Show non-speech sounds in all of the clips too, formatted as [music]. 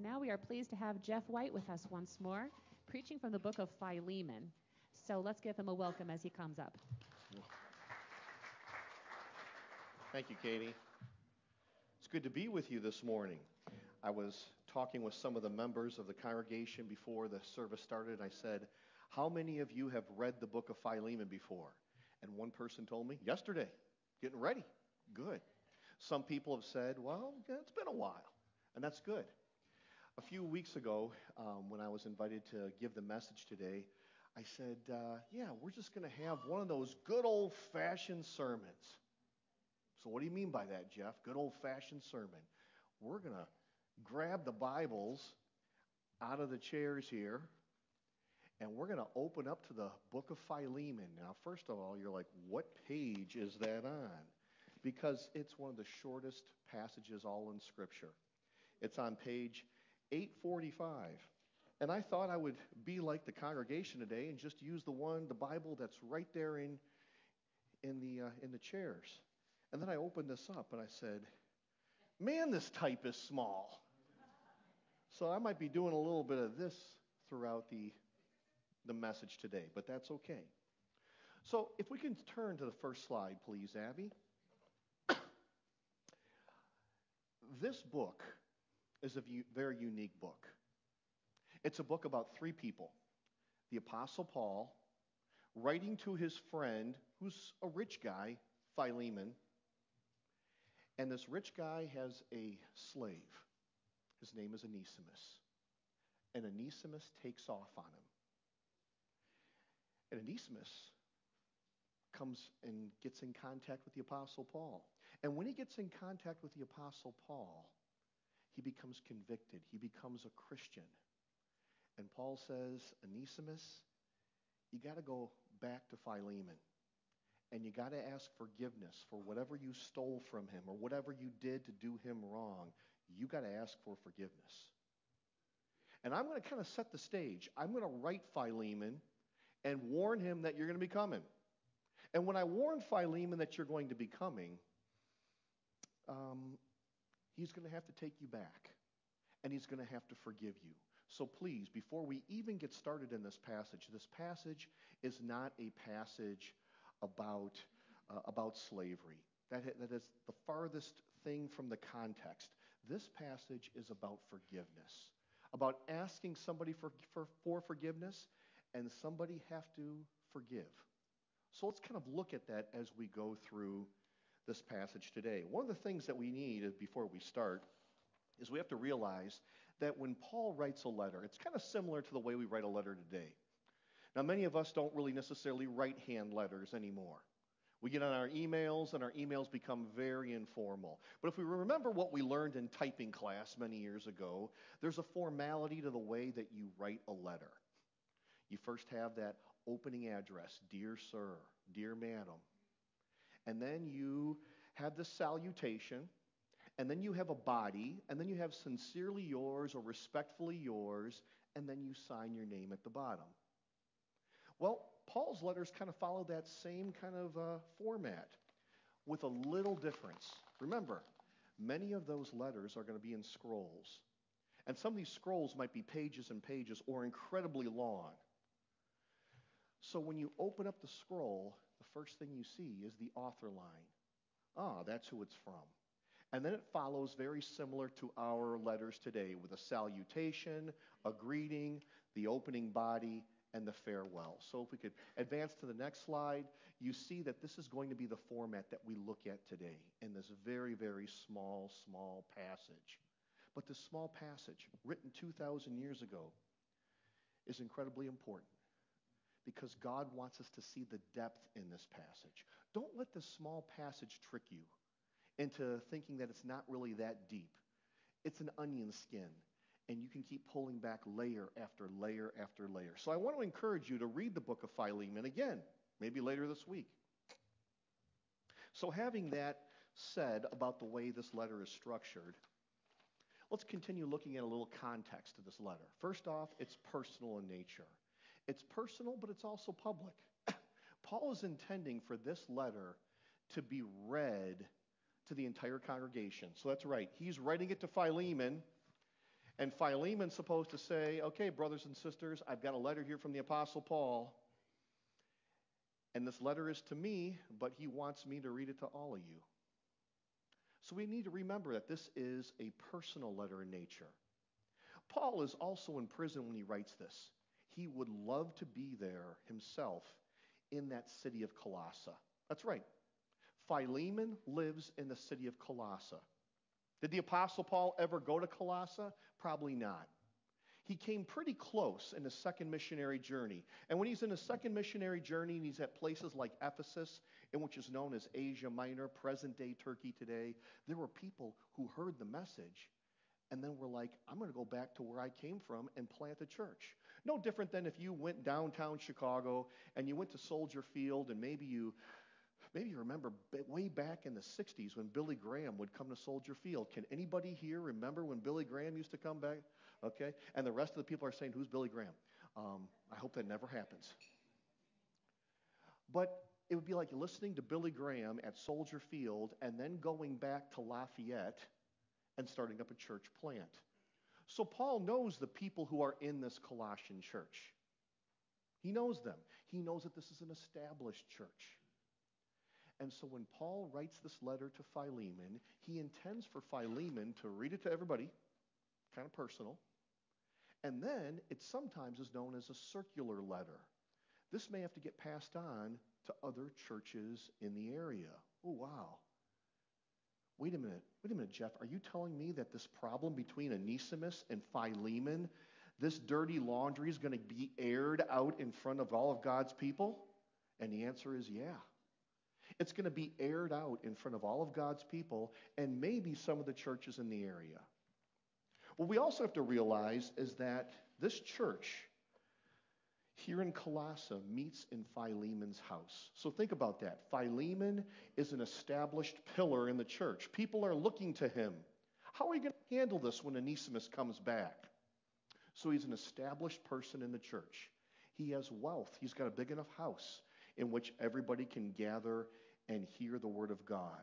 And now we are pleased to have Jeff White with us once more, preaching from the book of Philemon. So let's give him a welcome as he comes up. Thank you, Katie. It's good to be with you this morning. I was talking with some of the members of the congregation before the service started. I said, How many of you have read the book of Philemon before? And one person told me, Yesterday, getting ready. Good. Some people have said, Well, it's been a while. And that's good. A few weeks ago, um, when I was invited to give the message today, I said, uh, Yeah, we're just going to have one of those good old fashioned sermons. So, what do you mean by that, Jeff? Good old fashioned sermon. We're going to grab the Bibles out of the chairs here, and we're going to open up to the book of Philemon. Now, first of all, you're like, what page is that on? Because it's one of the shortest passages all in Scripture. It's on page 845. And I thought I would be like the congregation today and just use the one, the Bible that's right there in, in, the, uh, in the chairs. And then I opened this up and I said, Man, this type is small. So I might be doing a little bit of this throughout the, the message today, but that's okay. So if we can turn to the first slide, please, Abby. [coughs] this book is a very unique book. It's a book about three people the Apostle Paul, writing to his friend, who's a rich guy, Philemon. And this rich guy has a slave. His name is Onesimus. And Onesimus takes off on him. And Onesimus comes and gets in contact with the Apostle Paul. And when he gets in contact with the Apostle Paul, he becomes convicted. He becomes a Christian. And Paul says, Onesimus, you got to go back to Philemon. And you got to ask forgiveness for whatever you stole from him or whatever you did to do him wrong. You got to ask for forgiveness. And I'm going to kind of set the stage. I'm going to write Philemon and warn him that you're going to be coming. And when I warn Philemon that you're going to be coming, um, he's going to have to take you back. And he's going to have to forgive you. So please, before we even get started in this passage, this passage is not a passage about, uh, about slavery. That, that is the farthest thing from the context. This passage is about forgiveness, about asking somebody for, for, for forgiveness, and somebody have to forgive. So let's kind of look at that as we go through this passage today. One of the things that we need before we start is we have to realize that when Paul writes a letter, it's kind of similar to the way we write a letter today. Now, many of us don't really necessarily write hand letters anymore. We get on our emails, and our emails become very informal. But if we remember what we learned in typing class many years ago, there's a formality to the way that you write a letter. You first have that opening address Dear Sir, Dear Madam. And then you have the salutation, and then you have a body, and then you have sincerely yours or respectfully yours, and then you sign your name at the bottom. Well, Paul's letters kind of follow that same kind of uh, format with a little difference. Remember, many of those letters are going to be in scrolls. And some of these scrolls might be pages and pages or incredibly long. So when you open up the scroll, the first thing you see is the author line. Ah, that's who it's from. And then it follows very similar to our letters today with a salutation, a greeting, the opening body, and the farewell. So if we could advance to the next slide, you see that this is going to be the format that we look at today in this very, very small, small passage. But this small passage, written 2,000 years ago, is incredibly important because God wants us to see the depth in this passage. Don't let this small passage trick you into thinking that it's not really that deep. It's an onion skin and you can keep pulling back layer after layer after layer. So I want to encourage you to read the book of Philemon again, maybe later this week. So, having that said about the way this letter is structured, let's continue looking at a little context to this letter. First off, it's personal in nature. It's personal, but it's also public. [coughs] Paul is intending for this letter to be read to the entire congregation. So that's right. He's writing it to Philemon, And Philemon's supposed to say, okay, brothers and sisters, I've got a letter here from the Apostle Paul. And this letter is to me, but he wants me to read it to all of you. So we need to remember that this is a personal letter in nature. Paul is also in prison when he writes this. He would love to be there himself in that city of Colossae. That's right. Philemon lives in the city of Colossae. Did the Apostle Paul ever go to Colossae? Probably not. He came pretty close in his second missionary journey. And when he's in his second missionary journey and he's at places like Ephesus, in which is known as Asia Minor, present day Turkey today, there were people who heard the message and then we're like, I'm going to go back to where I came from and plant a church. No different than if you went downtown Chicago and you went to Soldier Field and maybe you Maybe you remember way back in the 60s when Billy Graham would come to Soldier Field. Can anybody here remember when Billy Graham used to come back? Okay. And the rest of the people are saying, Who's Billy Graham? Um, I hope that never happens. But it would be like listening to Billy Graham at Soldier Field and then going back to Lafayette and starting up a church plant. So Paul knows the people who are in this Colossian church. He knows them. He knows that this is an established church. And so when Paul writes this letter to Philemon, he intends for Philemon to read it to everybody, kind of personal. And then it sometimes is known as a circular letter. This may have to get passed on to other churches in the area. Oh, wow. Wait a minute. Wait a minute, Jeff. Are you telling me that this problem between Onesimus and Philemon, this dirty laundry is going to be aired out in front of all of God's people? And the answer is yeah. It's going to be aired out in front of all of God's people and maybe some of the churches in the area. What we also have to realize is that this church here in Colossae meets in Philemon's house. So think about that. Philemon is an established pillar in the church. People are looking to him. How are we going to handle this when Onesimus comes back? So he's an established person in the church. He has wealth. He's got a big enough house in which everybody can gather and hear the Word of God.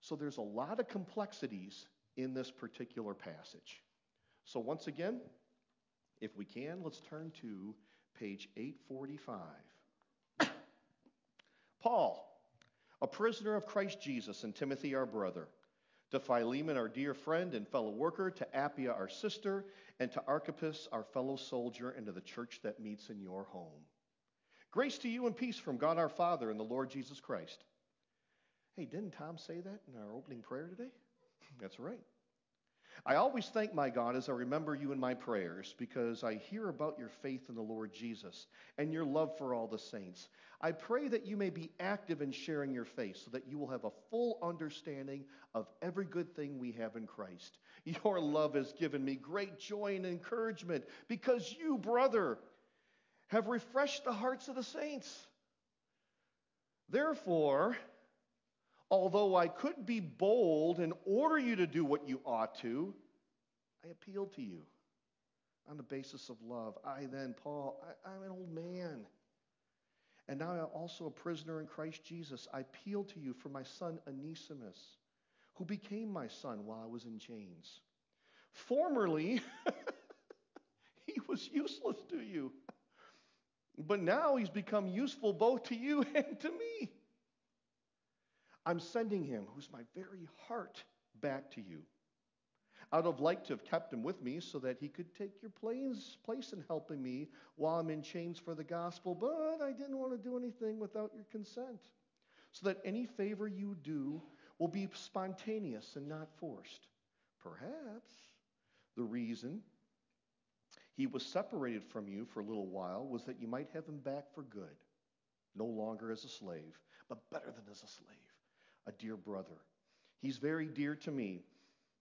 So there's a lot of complexities in this particular passage. So once again, if we can, let's turn to page 845. [coughs] Paul, a prisoner of Christ Jesus, and Timothy, our brother, to Philemon, our dear friend and fellow worker, to Apphia, our sister, and to Archippus, our fellow soldier, and to the church that meets in your home. Grace to you and peace from God our Father and the Lord Jesus Christ. Hey, didn't Tom say that in our opening prayer today? That's right. I always thank my God as I remember you in my prayers because I hear about your faith in the Lord Jesus and your love for all the saints. I pray that you may be active in sharing your faith so that you will have a full understanding of every good thing we have in Christ. [laughs] Your love has given me great joy and encouragement because you, brother, have refreshed the hearts of the saints. Therefore, Although I could be bold and order you to do what you ought to, I appeal to you on the basis of love. I then, Paul, I, am an old man. And now I'm also a prisoner in Christ Jesus. I appeal to you for my son Onesimus, who became my son while I was in chains. Formerly, [laughs] he was useless to you, but now he's become useful both to you and to me. I'm sending him, who's my very heart, back to you. I'd have liked to have kept him with me so that he could take your place in helping me while I'm in chains for the gospel, but I didn't want to do anything without your consent. So that any favor you do will be spontaneous and not forced. Perhaps the reason he was separated from you for a little while was that you might have him back for good, no longer as a slave, but better than as a slave a dear brother. He's very dear to me,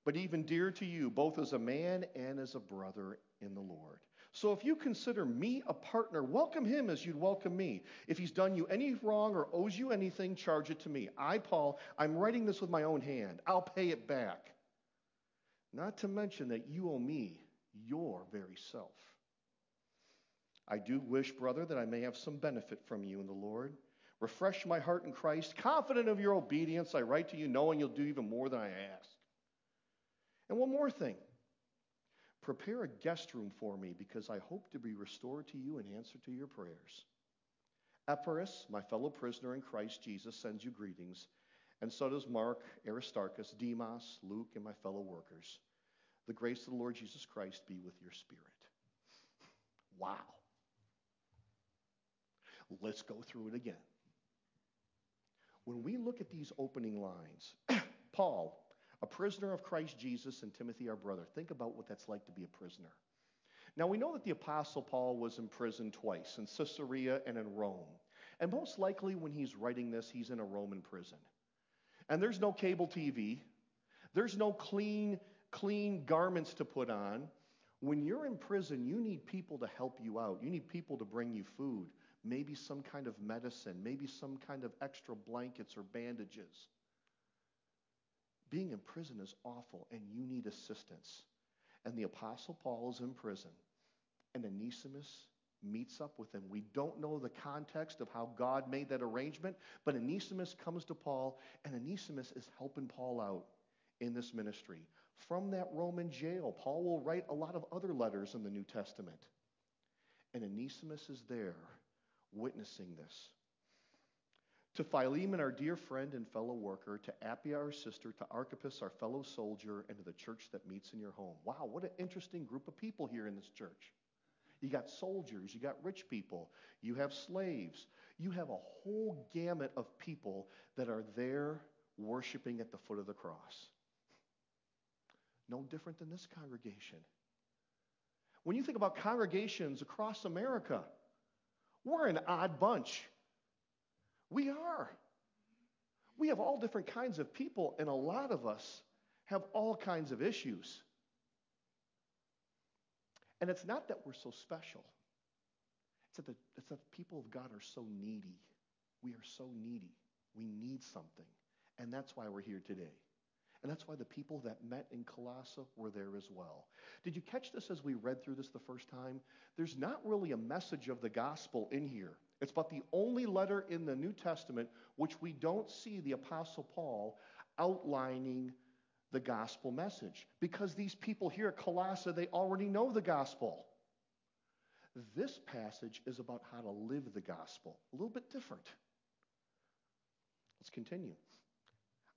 but even dear to you, both as a man and as a brother in the Lord. So if you consider me a partner, welcome him as you'd welcome me. If he's done you any wrong or owes you anything, charge it to me. I, Paul, I'm writing this with my own hand. I'll pay it back. Not to mention that you owe me your very self. I do wish, brother, that I may have some benefit from you in the Lord. Refresh my heart in Christ. Confident of your obedience, I write to you knowing you'll do even more than I ask. And one more thing Prepare a guest room for me because I hope to be restored to you in answer to your prayers. Epaphras, my fellow prisoner in Christ Jesus, sends you greetings, and so does Mark, Aristarchus, Demas, Luke, and my fellow workers. The grace of the Lord Jesus Christ be with your spirit. Wow. Let's go through it again. When we look at these opening lines, [clears throat] Paul, a prisoner of Christ Jesus, and Timothy, our brother, think about what that's like to be a prisoner. Now, we know that the Apostle Paul was in prison twice, in Caesarea and in Rome. And most likely, when he's writing this, he's in a Roman prison. And there's no cable TV, there's no clean, clean garments to put on. When you're in prison, you need people to help you out. You need people to bring you food, maybe some kind of medicine, maybe some kind of extra blankets or bandages. Being in prison is awful, and you need assistance. And the Apostle Paul is in prison and Onesimus meets up with him. We don't know the context of how God made that arrangement, but Onesimus comes to Paul, and Onesimus is helping Paul out in this ministry. From that Roman jail, Paul will write a lot of other letters in the New Testament. And Onesimus is there witnessing this. To Philemon, our dear friend and fellow worker, to Apphia, our sister, to Archippus, our fellow soldier, and to the church that meets in your home. Wow, what an interesting group of people here in this church. You got soldiers, you got rich people, you have slaves. You have a whole gamut of people that are there worshiping at the foot of the cross. No different than this congregation. When you think about congregations across America, we're an odd bunch. We are. We have all different kinds of people, and a lot of us have all kinds of issues. And it's not that we're so special. It's that, the, it's that the people of God are so needy. We are so needy. We need something. And that's why we're here today. And that's why the people that met in Colossae were there as well. Did you catch this as we read through this the first time? There's not really a message of the gospel in here. It's but the only letter in the New Testament which we don't see the Apostle Paul outlining the gospel message because these people here at Colossae, they already know the gospel. This passage is about how to live the gospel, a little bit different. Let's continue.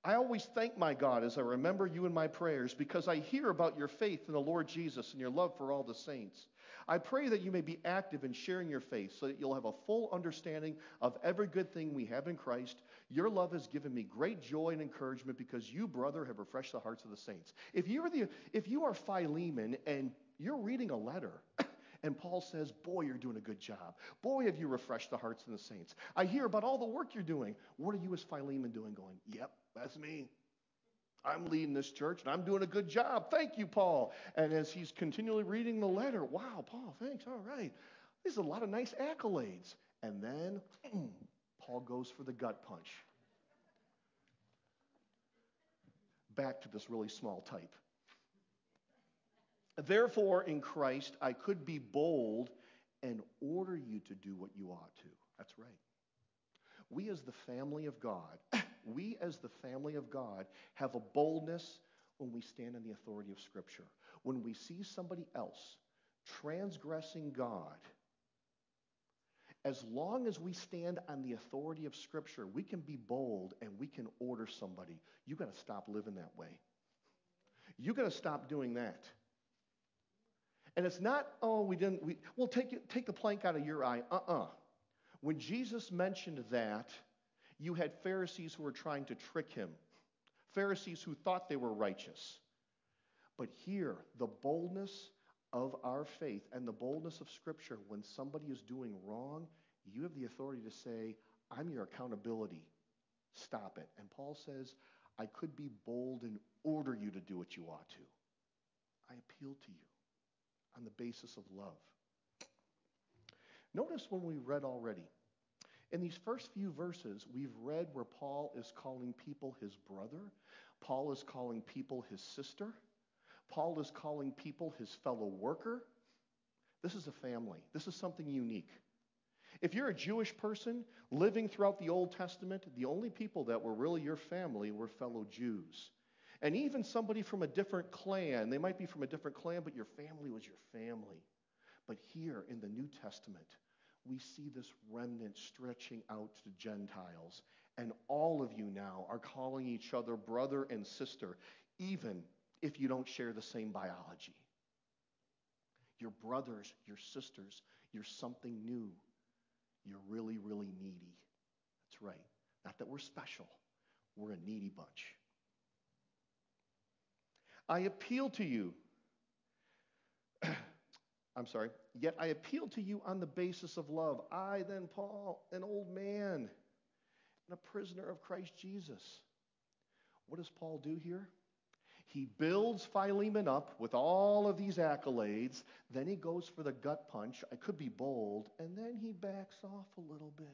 I always thank my God as I remember you in my prayers because I hear about your faith in the Lord Jesus and your love for all the saints. I pray that you may be active in sharing your faith so that you'll have a full understanding of every good thing we have in Christ. Your love has given me great joy and encouragement because you, brother, have refreshed the hearts of the saints. If you are, the, if you are Philemon and you're reading a letter, [coughs] and Paul says, Boy, you're doing a good job. Boy, have you refreshed the hearts of the saints. I hear about all the work you're doing. What are you as Philemon doing? Going, Yep, that's me. I'm leading this church and I'm doing a good job. Thank you, Paul. And as he's continually reading the letter, wow, Paul, thanks. All right. There's a lot of nice accolades. And then Paul goes for the gut punch. Back to this really small type. Therefore, in Christ, I could be bold and order you to do what you ought to. That's right. We, as the family of God, we, as the family of God, have a boldness when we stand in the authority of Scripture. When we see somebody else transgressing God, as long as we stand on the authority of Scripture, we can be bold and we can order somebody. You got to stop living that way. You got to stop doing that. And it's not, oh, we didn't, we, well, take, take the plank out of your eye. Uh uh-uh. uh When Jesus mentioned that, you had Pharisees who were trying to trick him, Pharisees who thought they were righteous. But here, the boldness of our faith and the boldness of Scripture, when somebody is doing wrong, you have the authority to say, I'm your accountability. Stop it. And Paul says, I could be bold and order you to do what you ought to. I appeal to you on the basis of love. Notice when we read already, in these first few verses, we've read where Paul is calling people his brother, Paul is calling people his sister, Paul is calling people his fellow worker. This is a family, this is something unique. If you're a Jewish person living throughout the Old Testament, the only people that were really your family were fellow Jews. And even somebody from a different clan, they might be from a different clan, but your family was your family. But here in the New Testament, we see this remnant stretching out to Gentiles. And all of you now are calling each other brother and sister, even if you don't share the same biology. You're brothers, you're sisters, you're something new. You're really, really needy. That's right. Not that we're special, we're a needy bunch. I appeal to you. [clears throat] I'm sorry. Yet I appeal to you on the basis of love. I, then, Paul, an old man and a prisoner of Christ Jesus. What does Paul do here? He builds Philemon up with all of these accolades. Then he goes for the gut punch. I could be bold. And then he backs off a little bit.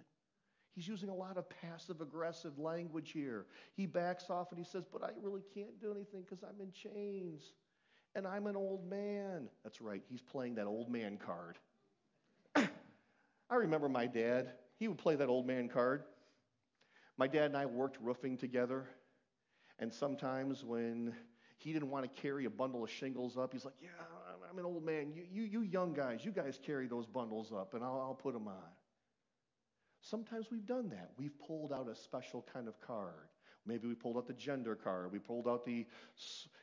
He's using a lot of passive aggressive language here. He backs off and he says, But I really can't do anything because I'm in chains and I'm an old man. That's right, he's playing that old man card. [clears throat] I remember my dad, he would play that old man card. My dad and I worked roofing together, and sometimes when he didn't want to carry a bundle of shingles up, he's like, Yeah, I'm an old man. You, you, you young guys, you guys carry those bundles up, and I'll, I'll put them on. Sometimes we've done that. We've pulled out a special kind of card. Maybe we pulled out the gender card. We pulled out the,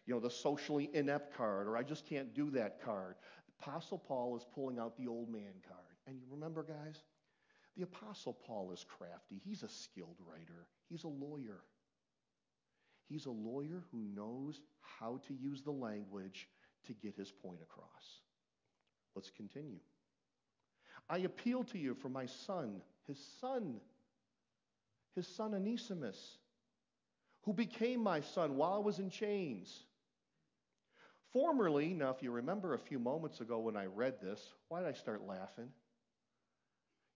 you know, the socially inept card, or I just can't do that card. Apostle Paul is pulling out the old man card. And you remember, guys, the Apostle Paul is crafty. He's a skilled writer. He's a lawyer. He's a lawyer who knows how to use the language to get his point across. Let's continue. I appeal to you for my son, his son, his son Onesimus, who became my son while I was in chains. Formerly, now if you remember a few moments ago when I read this, why did I start laughing?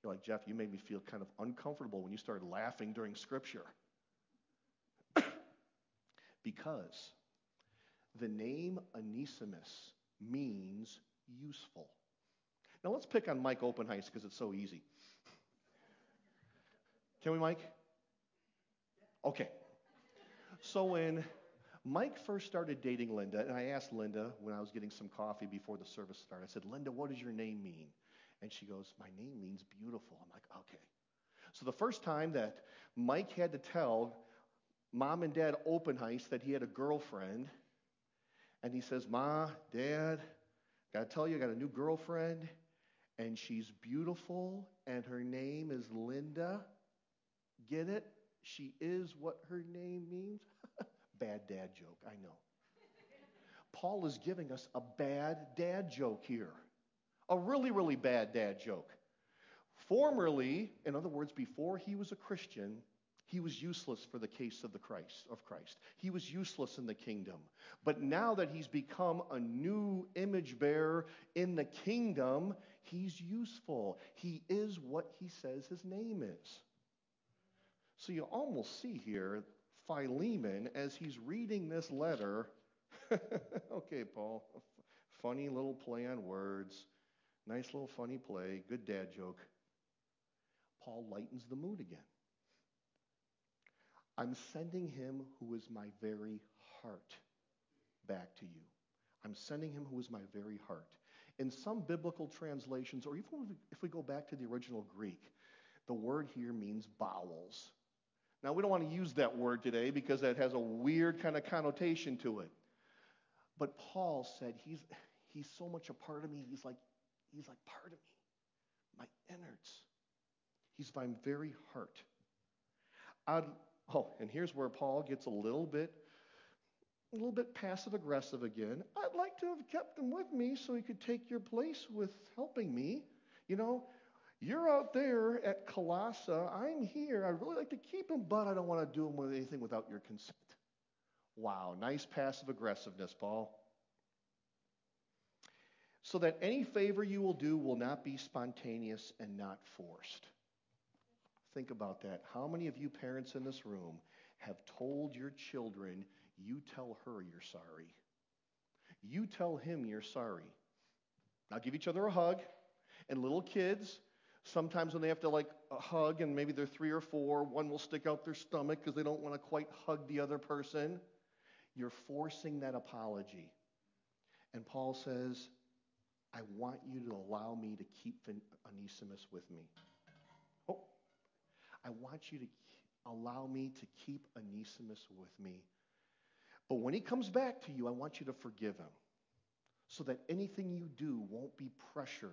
You're like, Jeff, you made me feel kind of uncomfortable when you started laughing during Scripture. [coughs] because the name Onesimus means useful. Now let's pick on Mike Openheist because it's so easy. Can we, Mike? Okay. So when Mike first started dating Linda, and I asked Linda when I was getting some coffee before the service started, I said, Linda, what does your name mean? And she goes, My name means beautiful. I'm like, okay. So the first time that Mike had to tell mom and dad Openheist that he had a girlfriend, and he says, Ma, Dad, gotta tell you, I got a new girlfriend, and she's beautiful, and her name is Linda. Get it? She is what her name means. [laughs] bad dad joke, I know. Paul is giving us a bad dad joke here. A really, really bad dad joke. Formerly, in other words, before he was a Christian, he was useless for the case of the Christ of Christ. He was useless in the kingdom. But now that he's become a new image bearer in the kingdom, he's useful. He is what he says his name is. So you almost see here Philemon as he's reading this letter. [laughs] okay, Paul, funny little play on words. Nice little funny play. Good dad joke. Paul lightens the mood again. I'm sending him who is my very heart back to you. I'm sending him who is my very heart. In some biblical translations, or even if we go back to the original Greek, the word here means bowels. Now, we don't want to use that word today because that has a weird kind of connotation to it. But Paul said, he's, he's so much a part of me. He's like, he's like part of me, my innards. He's my very heart. I'd, oh, and here's where Paul gets a little bit, a little bit passive aggressive again. I'd like to have kept him with me so he could take your place with helping me. You know, you're out there at Colossae. I'm here. I'd really like to keep him, but I don't want to do him with anything without your consent. Wow, nice passive aggressiveness, Paul. So that any favor you will do will not be spontaneous and not forced. Think about that. How many of you parents in this room have told your children, you tell her you're sorry? You tell him you're sorry. Now give each other a hug. And little kids, Sometimes when they have to like uh, hug and maybe they're three or four, one will stick out their stomach because they don't want to quite hug the other person. You're forcing that apology. And Paul says, I want you to allow me to keep Onesimus with me. Oh, I want you to allow me to keep Onesimus with me. But when he comes back to you, I want you to forgive him so that anything you do won't be pressured.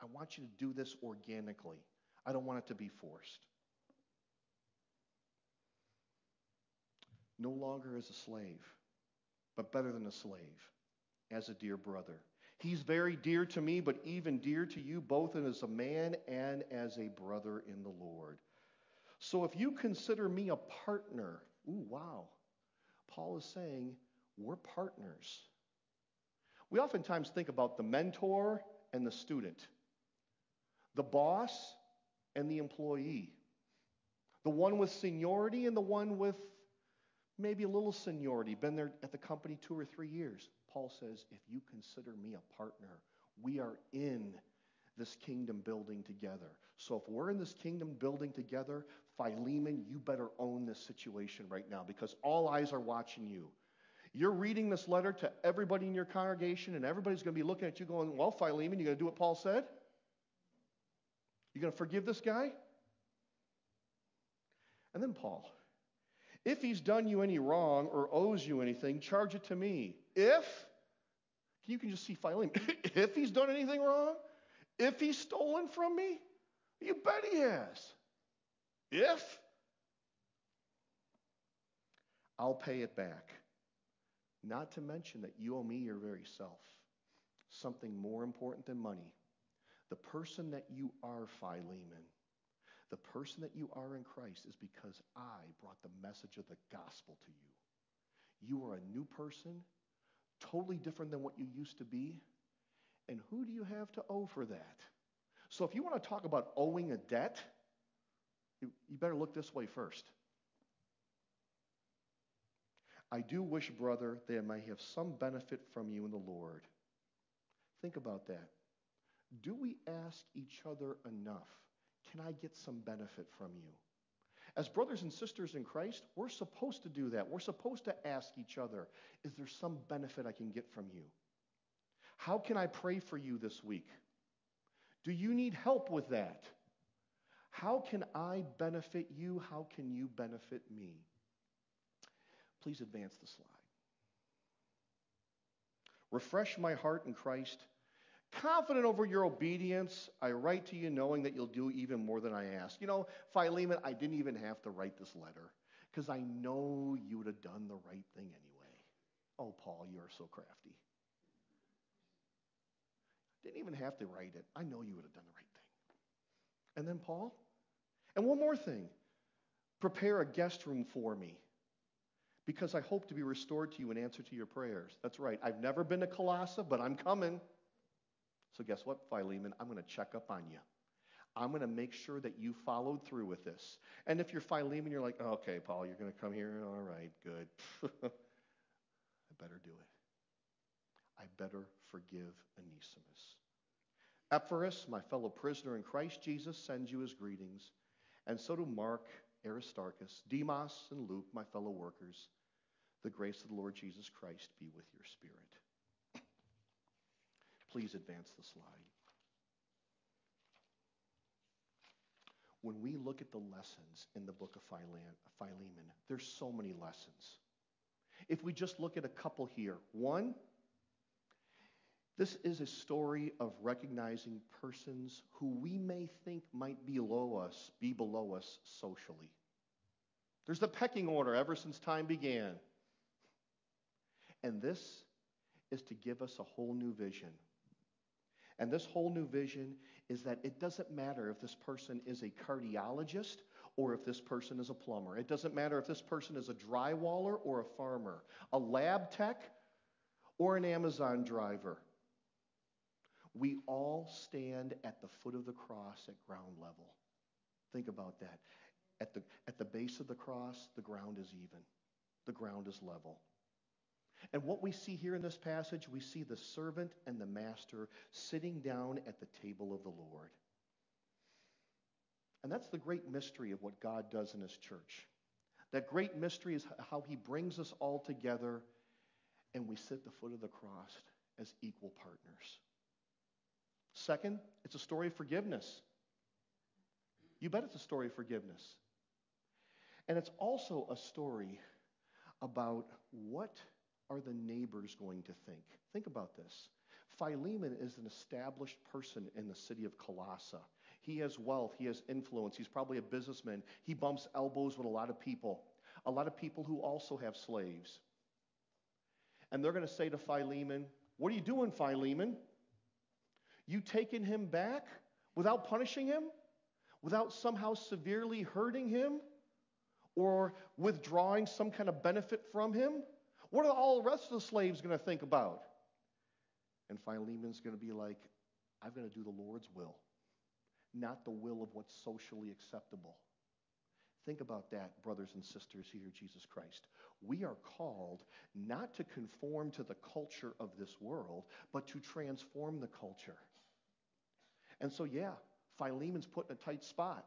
I want you to do this organically. I don't want it to be forced. No longer as a slave, but better than a slave, as a dear brother. He's very dear to me, but even dear to you, both as a man and as a brother in the Lord. So if you consider me a partner, ooh, wow. Paul is saying we're partners. We oftentimes think about the mentor and the student, the boss and the employee, the one with seniority and the one with maybe a little seniority, been there at the company two or three years. Paul says, if you consider me a partner, we are in this kingdom building together. So if we're in this kingdom building together, Philemon, you better own this situation right now because all eyes are watching you. You're reading this letter to everybody in your congregation, and everybody's going to be looking at you going, Well, Philemon, you're going to do what Paul said? You're going to forgive this guy? And then Paul, if he's done you any wrong or owes you anything, charge it to me. If, you can just see Philemon, [laughs] if he's done anything wrong, if he's stolen from me, you bet he has. If, I'll pay it back. Not to mention that you owe me your very self. Something more important than money. The person that you are, Philemon, the person that you are in Christ is because I brought the message of the gospel to you. You are a new person, totally different than what you used to be. And who do you have to owe for that? So if you want to talk about owing a debt, you, better look this way first. I do wish, brother, that I may have some benefit from you in the Lord. Think about that. Do we ask each other enough? Can I get some benefit from you? As brothers and sisters in Christ, we're supposed to do that. We're supposed to ask each other, is there some benefit I can get from you? How can I pray for you this week? Do you need help with that? How can I benefit you? How can you benefit me? Please advance the slide. Refresh my heart in Christ Confident over your obedience, I write to you knowing that you'll do even more than I ask. You know, Philemon, I didn't even have to write this letter because I know you would have done the right thing anyway. Oh, Paul, you are so crafty. Didn't even have to write it. I know you would have done the right thing. And then Paul, and one more thing prepare a guest room for me because I hope to be restored to you in answer to your prayers. That's right. I've never been to Colossae, but I'm coming. So, guess what, Philemon? I'm going to check up on you. I'm going to make sure that you followed through with this. And if you're Philemon, you're like, okay, Paul, you're going to come here? All right, good. [laughs] I better do it. I better forgive Onesimus. Epaphras, my fellow prisoner in Christ Jesus, sends you his greetings, and so do Mark, Aristarchus, Demas, and Luke, my fellow workers. The grace of the Lord Jesus Christ be with your spirit. Please advance the slide. When we look at the lessons in the book of Philemon, there's so many lessons. If we just look at a couple here, one, this is a story of recognizing persons who we may think might be below us, be below us socially. There's the pecking order ever since time began. And this is to give us a whole new vision and this whole new vision is that it doesn't matter if this person is a cardiologist or if this person is a plumber. It doesn't matter if this person is a drywaller or a farmer, a lab tech or an Amazon driver. We all stand at the foot of the cross at ground level. Think about that. At the, at the base of the cross, the ground is even, the ground is level. And what we see here in this passage, we see the servant and the master sitting down at the table of the Lord. And that's the great mystery of what God does in his church. That great mystery is how he brings us all together and we sit at the foot of the cross as equal partners. Second, it's a story of forgiveness. You bet it's a story of forgiveness. And it's also a story about what are the neighbors going to think. Think about this. Philemon is an established person in the city of Colossae. He has wealth, he has influence, he's probably a businessman. He bumps elbows with a lot of people, a lot of people who also have slaves. And they're going to say to Philemon, What are you doing, Philemon? You taking him back without punishing him? Without somehow severely hurting him? Or withdrawing some kind of benefit from him? What are all the rest of the slaves going to think about? And Philemon's going to be like, I'm going to do the Lord's will, not the will of what's socially acceptable. Think about that, brothers and sisters here, Jesus Christ. We are called not to conform to the culture of this world, but to transform the culture. And so, yeah, Philemon's put in a tight spot.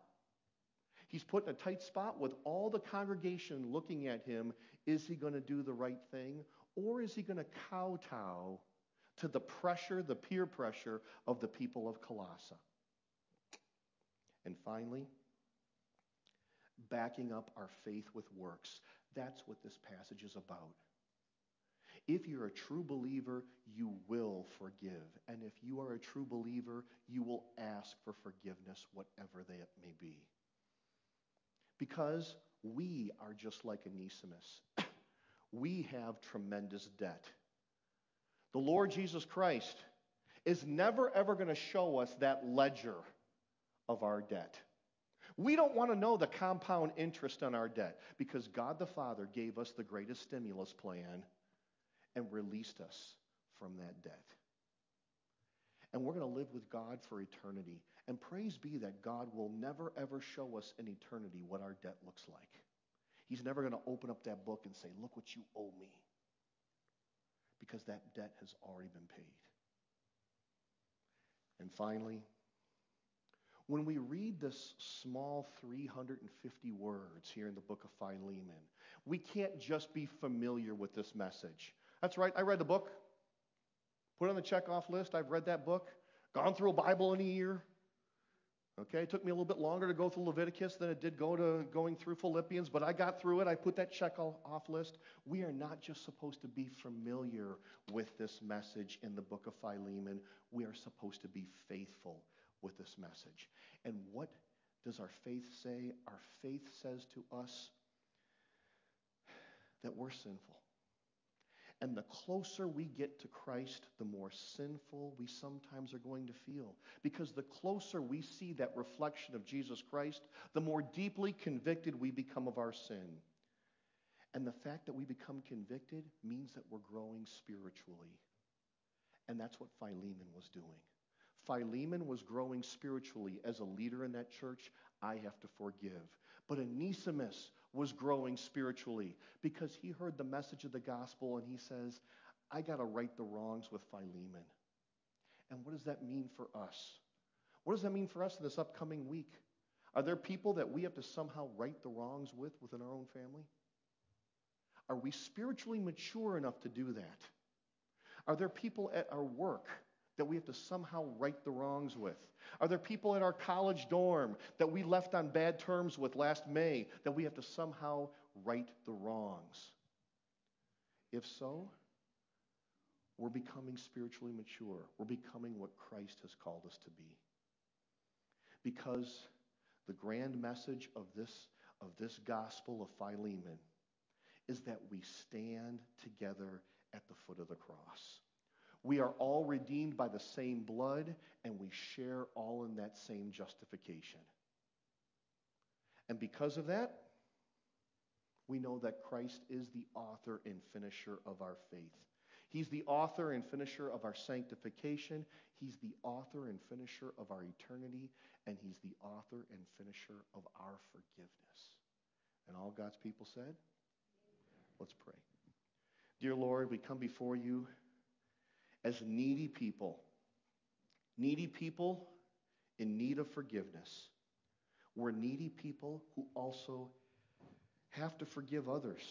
He's put in a tight spot with all the congregation looking at him. Is he going to do the right thing? Or is he going to kowtow to the pressure, the peer pressure of the people of Colossae? And finally, backing up our faith with works. That's what this passage is about. If you're a true believer, you will forgive. And if you are a true believer, you will ask for forgiveness, whatever that may be. Because we are just like Onesimus. [coughs] we have tremendous debt. The Lord Jesus Christ is never, ever going to show us that ledger of our debt. We don't want to know the compound interest on our debt because God the Father gave us the greatest stimulus plan and released us from that debt. And we're going to live with God for eternity. And praise be that God will never, ever show us in eternity what our debt looks like. He's never going to open up that book and say, Look what you owe me. Because that debt has already been paid. And finally, when we read this small 350 words here in the book of Philemon, we can't just be familiar with this message. That's right, I read the book, put on the check-off list. I've read that book, gone through a Bible in a year. Okay, it took me a little bit longer to go through Leviticus than it did go to going through Philippians, but I got through it. I put that check off list. We are not just supposed to be familiar with this message in the book of Philemon. We are supposed to be faithful with this message. And what does our faith say? Our faith says to us that we're sinful. And the closer we get to Christ, the more sinful we sometimes are going to feel. Because the closer we see that reflection of Jesus Christ, the more deeply convicted we become of our sin. And the fact that we become convicted means that we're growing spiritually. And that's what Philemon was doing. Philemon was growing spiritually as a leader in that church. I have to forgive. But Onesimus was growing spiritually because he heard the message of the gospel and he says, I got to right the wrongs with Philemon. And what does that mean for us? What does that mean for us this upcoming week? Are there people that we have to somehow right the wrongs with within our own family? Are we spiritually mature enough to do that? Are there people at our work that we have to somehow right the wrongs with? Are there people in our college dorm that we left on bad terms with last May that we have to somehow right the wrongs? If so, we're becoming spiritually mature. We're becoming what Christ has called us to be. Because the grand message of this, of this gospel of Philemon is that we stand together at the foot of the cross. We are all redeemed by the same blood, and we share all in that same justification. And because of that, we know that Christ is the author and finisher of our faith. He's the author and finisher of our sanctification. He's the author and finisher of our eternity. And He's the author and finisher of our forgiveness. And all God's people said? Let's pray. Dear Lord, we come before you as needy people, needy people in need of forgiveness. We're needy people who also have to forgive others.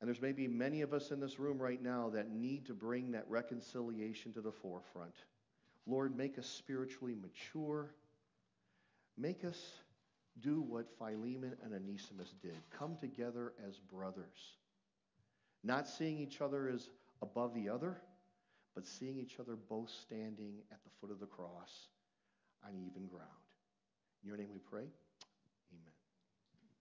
And there's maybe many of us in this room right now that need to bring that reconciliation to the forefront. Lord, make us spiritually mature. Make us do what Philemon and Onesimus did come together as brothers, not seeing each other as above the other, but seeing each other both standing at the foot of the cross on even ground. In your name we pray.